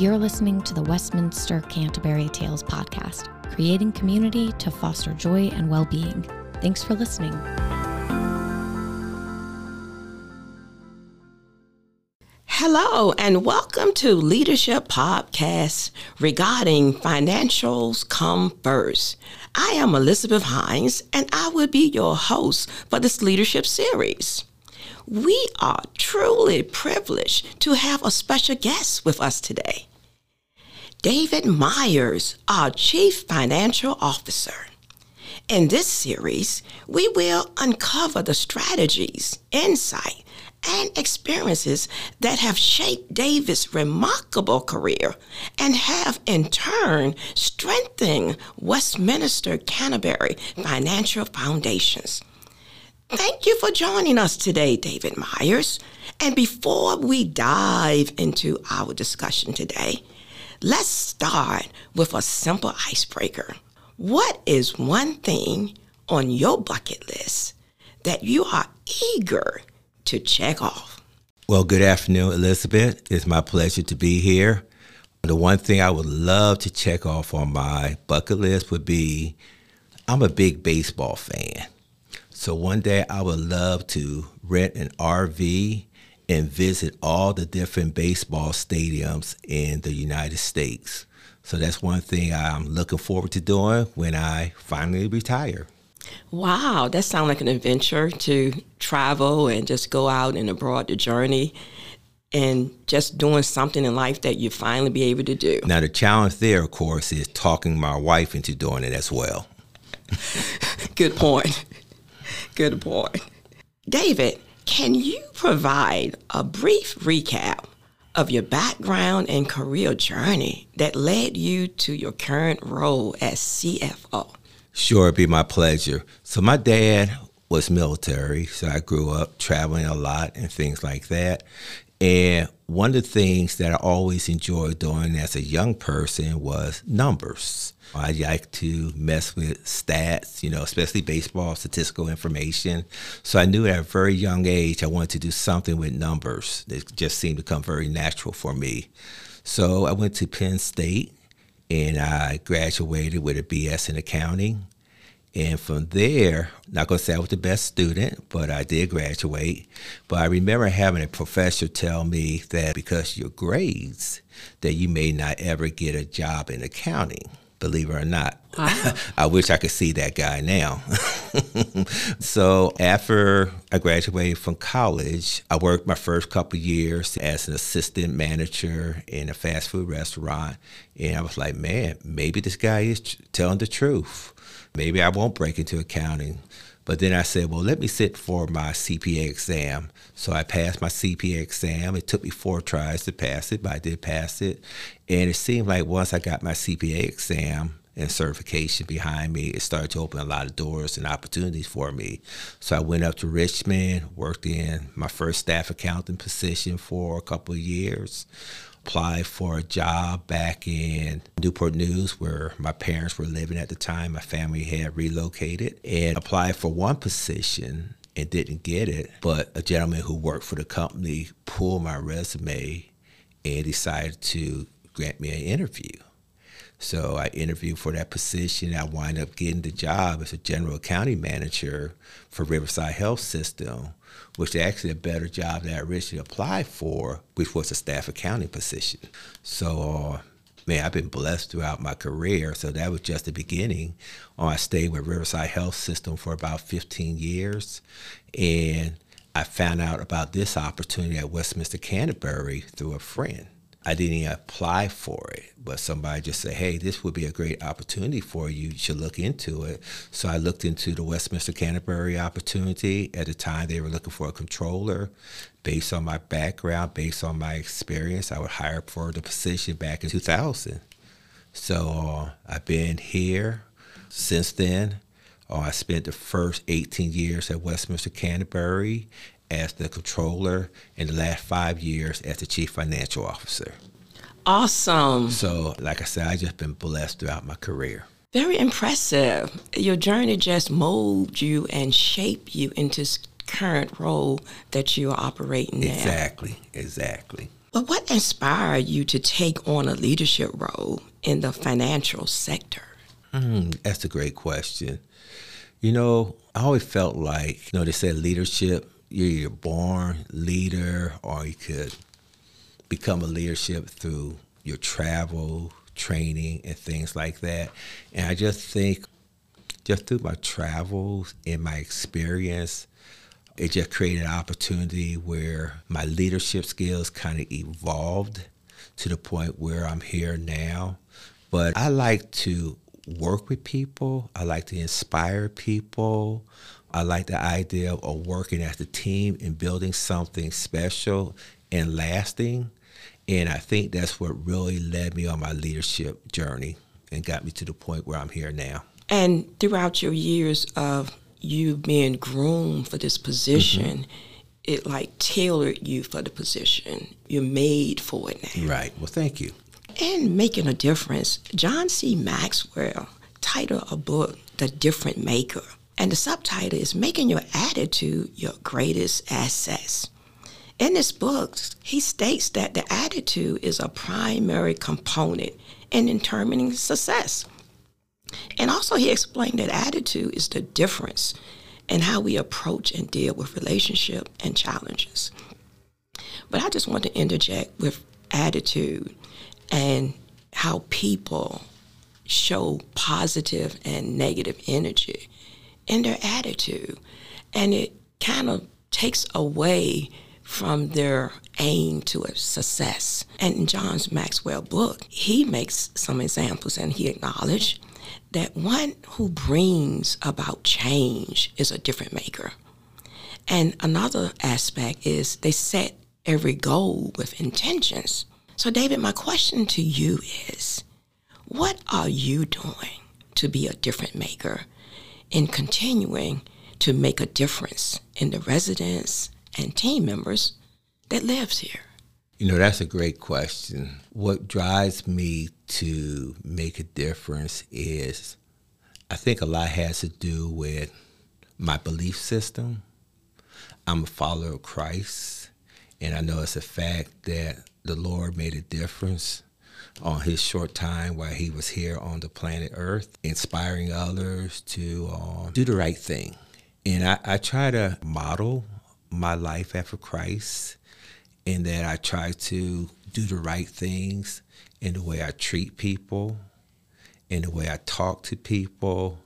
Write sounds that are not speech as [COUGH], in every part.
You're listening to the Westminster Canterbury Tales podcast, creating community to foster joy and well being. Thanks for listening. Hello, and welcome to Leadership Podcast regarding financials come first. I am Elizabeth Hines, and I will be your host for this leadership series. We are truly privileged to have a special guest with us today. David Myers, our Chief Financial Officer. In this series, we will uncover the strategies, insight, and experiences that have shaped David's remarkable career and have in turn strengthened Westminster Canterbury financial foundations. Thank you for joining us today, David Myers. And before we dive into our discussion today, let's start with a simple icebreaker. What is one thing on your bucket list that you are eager to check off? Well, good afternoon, Elizabeth. It's my pleasure to be here. The one thing I would love to check off on my bucket list would be I'm a big baseball fan. So one day I would love to rent an RV and visit all the different baseball stadiums in the United States. So that's one thing I'm looking forward to doing when I finally retire. Wow, that sounds like an adventure to travel and just go out and abroad the journey and just doing something in life that you finally be able to do. Now the challenge there, of course, is talking my wife into doing it as well. [LAUGHS] Good point. Good point. David, can you provide a brief recap of your background and career journey that led you to your current role as CFO? Sure, it'd be my pleasure. So, my dad was military, so I grew up traveling a lot and things like that. And one of the things that I always enjoyed doing as a young person was numbers. I like to mess with stats, you know, especially baseball, statistical information. So I knew at a very young age I wanted to do something with numbers. It just seemed to come very natural for me. So I went to Penn State and I graduated with a BS in accounting. And from there, not gonna say I was the best student, but I did graduate. But I remember having a professor tell me that because your grades, that you may not ever get a job in accounting believe it or not. Wow. [LAUGHS] I wish I could see that guy now. [LAUGHS] so after I graduated from college, I worked my first couple years as an assistant manager in a fast food restaurant. And I was like, man, maybe this guy is telling the truth. Maybe I won't break into accounting. But then I said, well, let me sit for my CPA exam. So I passed my CPA exam. It took me four tries to pass it, but I did pass it. And it seemed like once I got my CPA exam and certification behind me, it started to open a lot of doors and opportunities for me. So I went up to Richmond, worked in my first staff accountant position for a couple of years applied for a job back in Newport News where my parents were living at the time. My family had relocated and applied for one position and didn't get it. But a gentleman who worked for the company pulled my resume and decided to grant me an interview. So I interviewed for that position. I wind up getting the job as a general accounting manager for Riverside Health System, which actually a better job than I originally applied for, which was a staff accounting position. So, uh, man, I've been blessed throughout my career. So that was just the beginning. Uh, I stayed with Riverside Health System for about 15 years, and I found out about this opportunity at Westminster Canterbury through a friend. I didn't apply for it, but somebody just said, hey, this would be a great opportunity for you. You should look into it. So I looked into the Westminster Canterbury opportunity. At the time, they were looking for a controller. Based on my background, based on my experience, I would hire for the position back in 2000. So uh, I've been here since then. Uh, I spent the first 18 years at Westminster Canterbury as the controller in the last five years as the chief financial officer. Awesome. So, like I said, I've just been blessed throughout my career. Very impressive. Your journey just molded you and shaped you into the current role that you are operating now. Exactly, exactly. But what inspired you to take on a leadership role in the financial sector? Mm, that's a great question. You know, I always felt like, you know, they said leadership, you're either born leader or you could become a leadership through your travel, training, and things like that. And I just think, just through my travels and my experience, it just created an opportunity where my leadership skills kind of evolved to the point where I'm here now. But I like to work with people, I like to inspire people. I like the idea of working as a team and building something special and lasting. And I think that's what really led me on my leadership journey and got me to the point where I'm here now. And throughout your years of you being groomed for this position, mm-hmm. it like tailored you for the position. You're made for it now. Right. Well, thank you. And making a difference. John C. Maxwell titled a book, The Different Maker. And the subtitle is Making Your Attitude Your Greatest Assets. In this book, he states that the attitude is a primary component in determining success. And also, he explained that attitude is the difference in how we approach and deal with relationship and challenges. But I just want to interject with attitude and how people show positive and negative energy in their attitude. And it kind of takes away from their aim to a success. And in John's Maxwell book, he makes some examples and he acknowledged that one who brings about change is a different maker. And another aspect is they set every goal with intentions. So, David, my question to you is what are you doing to be a different maker in continuing to make a difference in the residents and team members that lives here? You know, that's a great question. What drives me to make a difference is I think a lot has to do with my belief system. I'm a follower of Christ, and I know it's a fact that the Lord made a difference on his short time while he was here on the planet Earth, inspiring others to um, do the right thing. And I, I try to model my life after Christ in that I try to do the right things in the way I treat people, in the way I talk to people.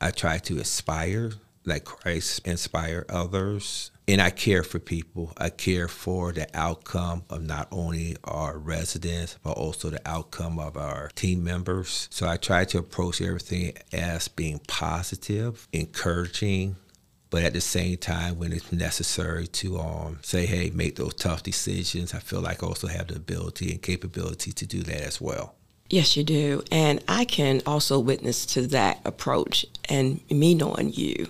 I try to inspire, like Christ inspire others. And I care for people. I care for the outcome of not only our residents, but also the outcome of our team members. So I try to approach everything as being positive, encouraging, but at the same time, when it's necessary to um, say, hey, make those tough decisions, I feel like I also have the ability and capability to do that as well. Yes, you do. And I can also witness to that approach and me knowing you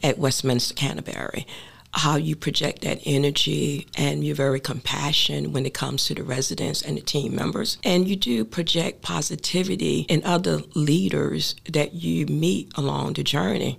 at Westminster Canterbury, how you project that energy and you're very compassionate when it comes to the residents and the team members. And you do project positivity in other leaders that you meet along the journey.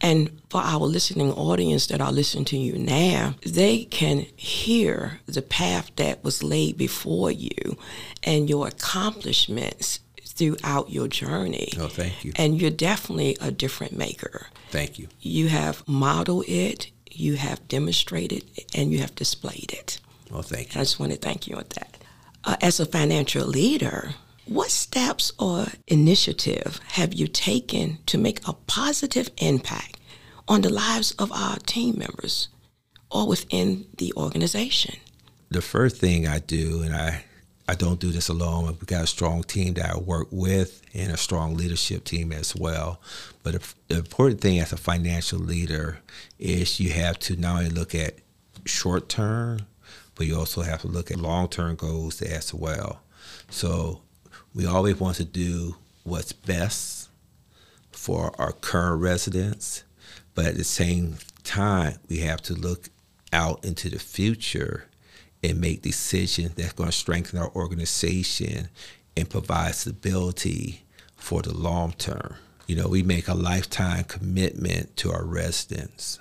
And for our listening audience that are listening to you now, they can hear the path that was laid before you and your accomplishments throughout your journey. Oh, thank you. And you're definitely a different maker. Thank you. You have modeled it, you have demonstrated, and you have displayed it. Oh, thank you. I just want to thank you on that. Uh, as a financial leader, what steps or initiative have you taken to make a positive impact on the lives of our team members or within the organization? The first thing I do, and I, I don't do this alone, we've got a strong team that I work with and a strong leadership team as well. But the important thing as a financial leader is you have to not only look at short term, but you also have to look at long term goals as well. So we always want to do what's best for our current residents, but at the same time, we have to look out into the future and make decisions that's going to strengthen our organization and provide stability for the long term. You know, we make a lifetime commitment to our residents,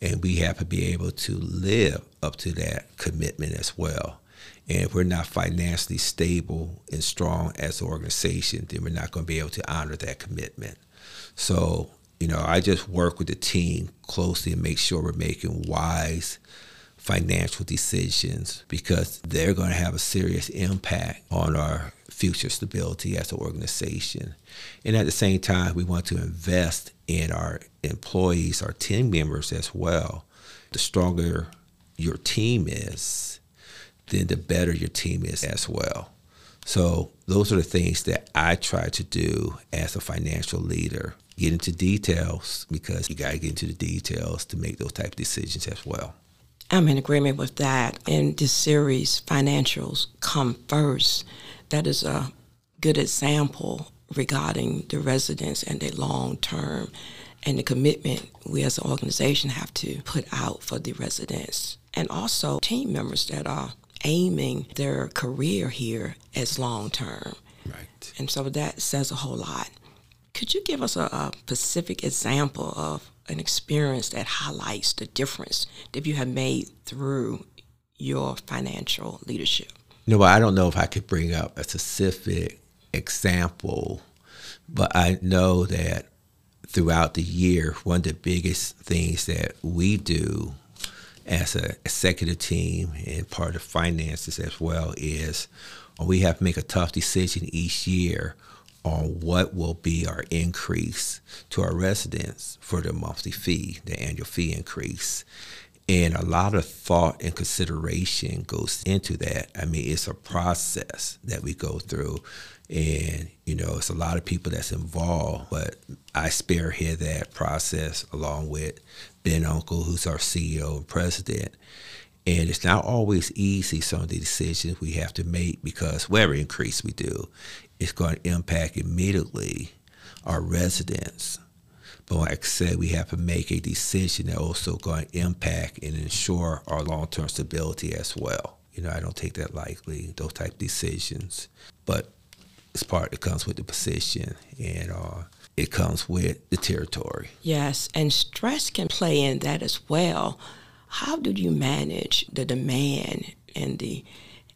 and we have to be able to live up to that commitment as well. And if we're not financially stable and strong as an organization, then we're not going to be able to honor that commitment. So, you know, I just work with the team closely and make sure we're making wise financial decisions because they're going to have a serious impact on our future stability as an organization. And at the same time, we want to invest in our employees, our team members as well. The stronger your team is, then the better your team is as well. So those are the things that I try to do as a financial leader. Get into details because you got to get into the details to make those type of decisions as well. I'm in agreement with that. In this series, financials come first. That is a good example regarding the residents and their long term and the commitment we as an organization have to put out for the residents and also team members that are aiming their career here as long term. Right. And so that says a whole lot. Could you give us a, a, specific example of an experience that highlights the difference that you have made through your financial leadership? No, I don't know if I could bring up a specific example, but I know that throughout the year, one of the biggest things that we do as an executive team and part of finances as well is we have to make a tough decision each year on what will be our increase to our residents for the monthly fee, the annual fee increase. And a lot of thought and consideration goes into that. I mean, it's a process that we go through. And, you know, it's a lot of people that's involved, but I spearhead that process along with Ben Unkle, who's our CEO and president. And it's not always easy, some of the decisions we have to make because whatever increase we do, it's going to impact immediately our residents but like I said, we have to make a decision that also going to impact and ensure our long-term stability as well. You know, I don't take that lightly, those type of decisions. But it's part it comes with the position and uh, it comes with the territory. Yes, and stress can play in that as well. How do you manage the demand and the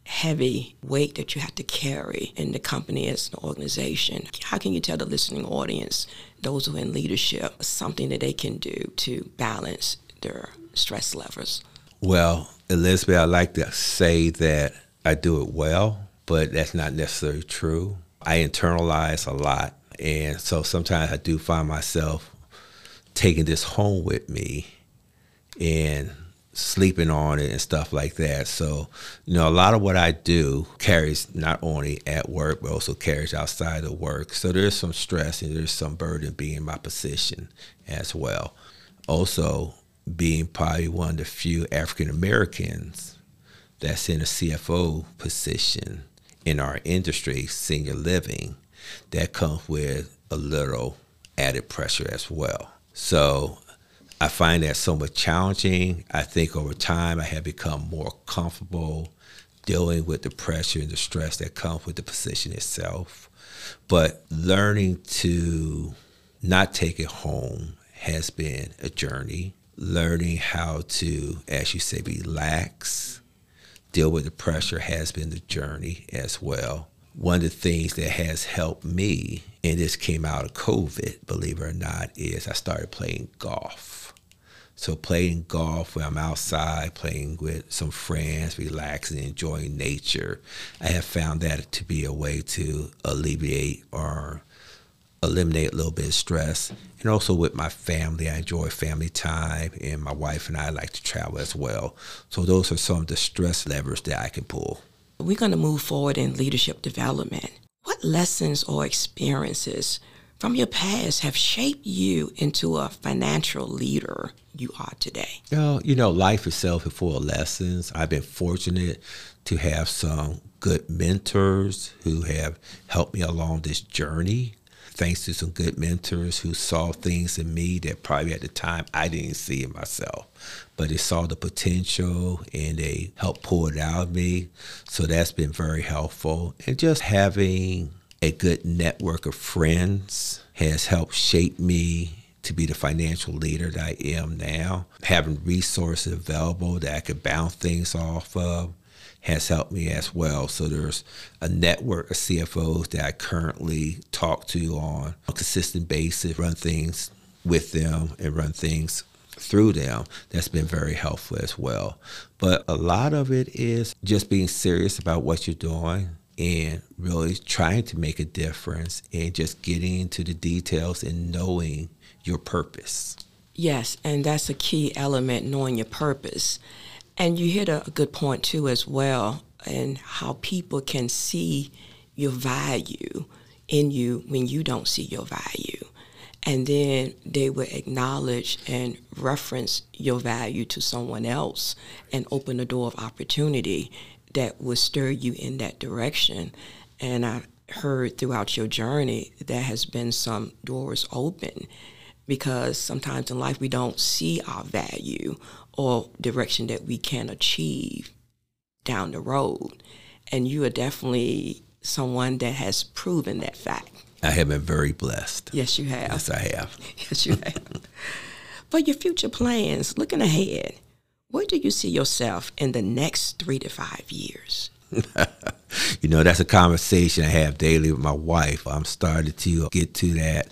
heavy weight that you have to carry in the company as an organization. How can you tell the listening audience, those who are in leadership, something that they can do to balance their stress levels? Well, Elizabeth, I like to say that I do it well, but that's not necessarily true. I internalize a lot. And so sometimes I do find myself taking this home with me and sleeping on it and stuff like that. So, you know, a lot of what I do carries not only at work, but also carries outside of work. So there's some stress and there's some burden being in my position as well. Also, being probably one of the few African Americans that's in a CFO position in our industry, senior living, that comes with a little added pressure as well. So I find that somewhat challenging. I think over time I have become more comfortable dealing with the pressure and the stress that comes with the position itself. But learning to not take it home has been a journey. Learning how to, as you say, relax, deal with the pressure has been the journey as well. One of the things that has helped me, and this came out of COVID, believe it or not, is I started playing golf so playing golf where I'm outside, playing with some friends, relaxing, enjoying nature, I have found that to be a way to alleviate or eliminate a little bit of stress. And also with my family, I enjoy family time, and my wife and I like to travel as well. So those are some of the stress levers that I can pull. We're going to move forward in leadership development. What lessons or experiences from your past have shaped you into a financial leader you are today? Well, you know, life itself is full of lessons. I've been fortunate to have some good mentors who have helped me along this journey. Thanks to some good mentors who saw things in me that probably at the time I didn't see in myself, but they saw the potential and they helped pull it out of me. So that's been very helpful. And just having a good network of friends has helped shape me to be the financial leader that I am now. Having resources available that I could bounce things off of has helped me as well. So there's a network of CFOs that I currently talk to on a consistent basis, run things with them and run things through them. That's been very helpful as well. But a lot of it is just being serious about what you're doing and really trying to make a difference and just getting into the details and knowing your purpose. Yes, and that's a key element, knowing your purpose. And you hit a, good point too, as well, and how people can see your value in you when you don't see your value. And then they will acknowledge and reference your value to someone else and open a door of opportunity that will stir you in that direction. And I heard throughout your journey there has been some doors open because sometimes in life we don't see our value or direction that we can achieve down the road. And you are definitely someone that has proven that fact. I have been very blessed. Yes, you have. Yes, I have. [LAUGHS] yes, you have. For your future plans, looking ahead, where do you see yourself in the next three to five years? [LAUGHS] you know, that's a conversation I have daily with my wife. I'm starting to get to that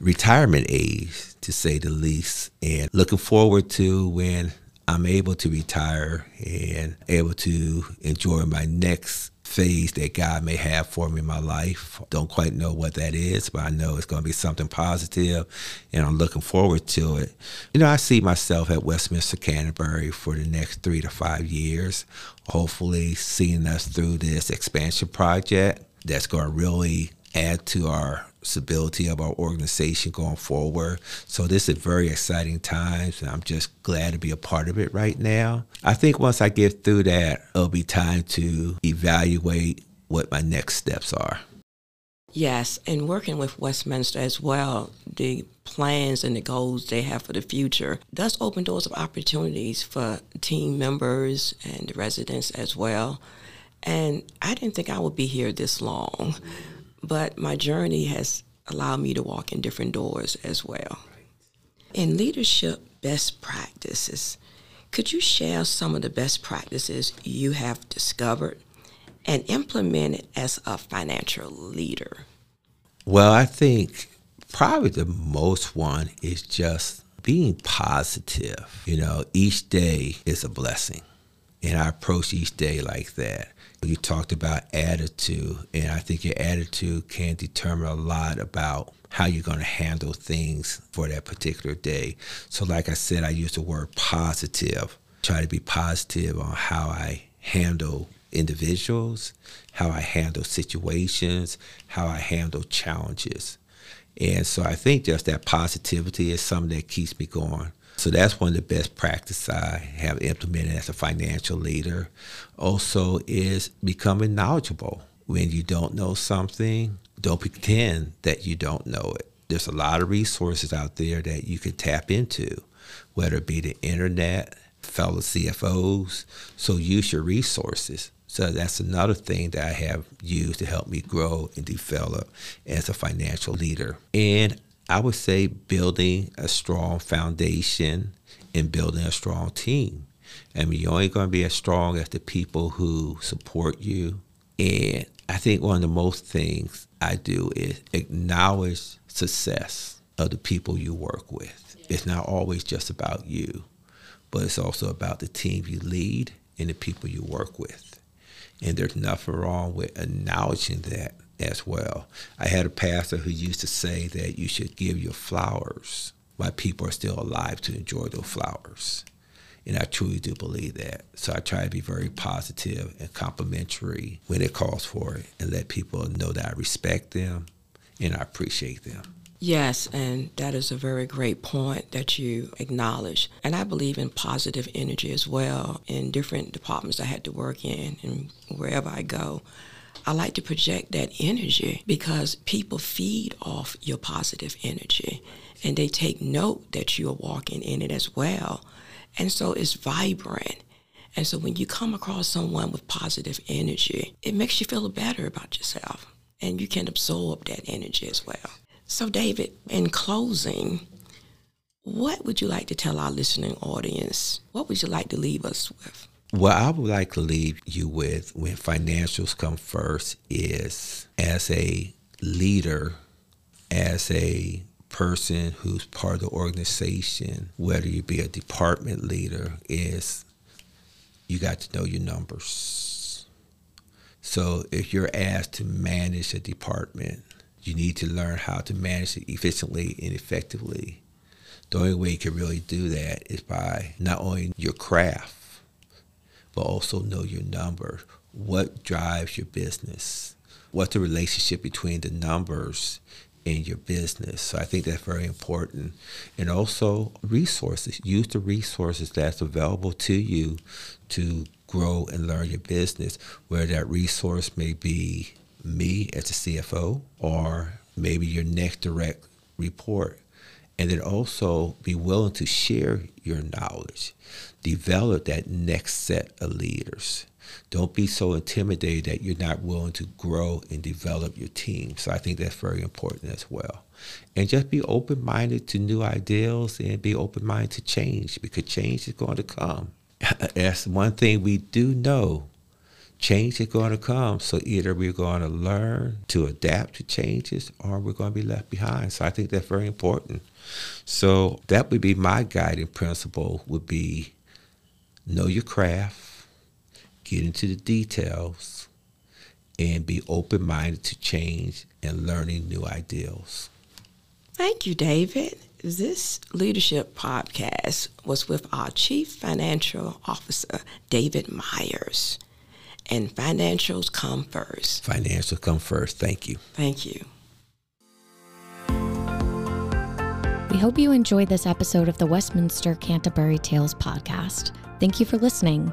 retirement age, to say the least, and looking forward to when I'm able to retire and able to enjoy my next phase that God may have for me in my life. Don't quite know what that is, but I know it's going to be something positive, and I'm looking forward to it. You know, I see myself at Westminster Canterbury for the next three to five years, hopefully seeing us through this expansion project that's going to really add to our stability of our organization going forward. So this is very exciting times, and I'm just glad to be a part of it right now. I think once I get through that, it'll be time to evaluate what my next steps are. Yes, and working with Westminster as well, the plans and the goals they have for the future does open doors of opportunities for team members and residents as well. And I didn't think I would be here this long. But my journey has allowed me to walk in different doors as well. In leadership best practices, could you share some of the best practices you have discovered and implemented as a financial leader? Well, I think probably the most one is just being positive. You know, each day is a blessing. And I approach each day like that. You talked about attitude, and I think your attitude can determine a lot about how you're going to handle things for that particular day. So, like I said, I use the word positive. Try to be positive on how I handle individuals, how I handle situations, how I handle challenges. And so I think just that positivity is something that keeps me going. So that's one of the best practices I have implemented as a financial leader. Also is becoming knowledgeable. When you don't know something, don't pretend that you don't know it. There's a lot of resources out there that you can tap into, whether it be the internet, fellow CFOs. So use your resources. So that's another thing that I have used to help me grow and develop as a financial leader. And I would say building a strong foundation and building a strong team. I mean, you're only going to be as strong as the people who support you. And I think one of the most things I do is acknowledge success of the people you work with. It's not always just about you, but it's also about the team you lead and the people you work with. And there's nothing wrong with acknowledging that as well. I had a pastor who used to say that you should give your flowers while people are still alive to enjoy those flowers. And I truly do believe that. So I try to be very positive and complimentary when it calls for it and let people know that I respect them and I appreciate them. Yes, and that is a very great point that you acknowledge. And I believe in positive energy as well in different departments I had to work in and wherever I go. I like to project that energy because people feed off your positive energy and they take note that you're walking in it as well. And so it's vibrant. And so when you come across someone with positive energy, it makes you feel better about yourself and you can absorb that energy as well. So, David, in closing, what would you like to tell our listening audience? What would you like to leave us with? What I would like to leave you with when financials come first is as a leader, as a person who's part of the organization, whether you be a department leader, is you got to know your numbers. So if you're asked to manage a department, you need to learn how to manage it efficiently and effectively. The only way you can really do that is by not only your craft, but also know your number. What drives your business? What's the relationship between the numbers in your business? So I think that's very important. And also resources. Use the resources that's available to you to grow and learn your business, where that resource may be me as a CFO or maybe your next direct report. And then also be willing to share your knowledge. Develop that next set of leaders. Don't be so intimidated that you're not willing to grow and develop your team. So I think that's very important as well. And just be open minded to new ideals and be open minded to change because change is going to come. [LAUGHS] That's one thing we do know change is going to come. So either we're going to learn to adapt to changes or we're going to be left behind. So I think that's very important. So that would be my guiding principle would be know your craft, get into the details, and be open minded to change and learning new ideals. Thank you, David. This leadership podcast was with our Chief Financial Officer, David Myers. And financials come first. Financials come first. Thank you. Thank you. We hope you enjoyed this episode of the Westminster Canterbury Tales podcast. Thank you for listening.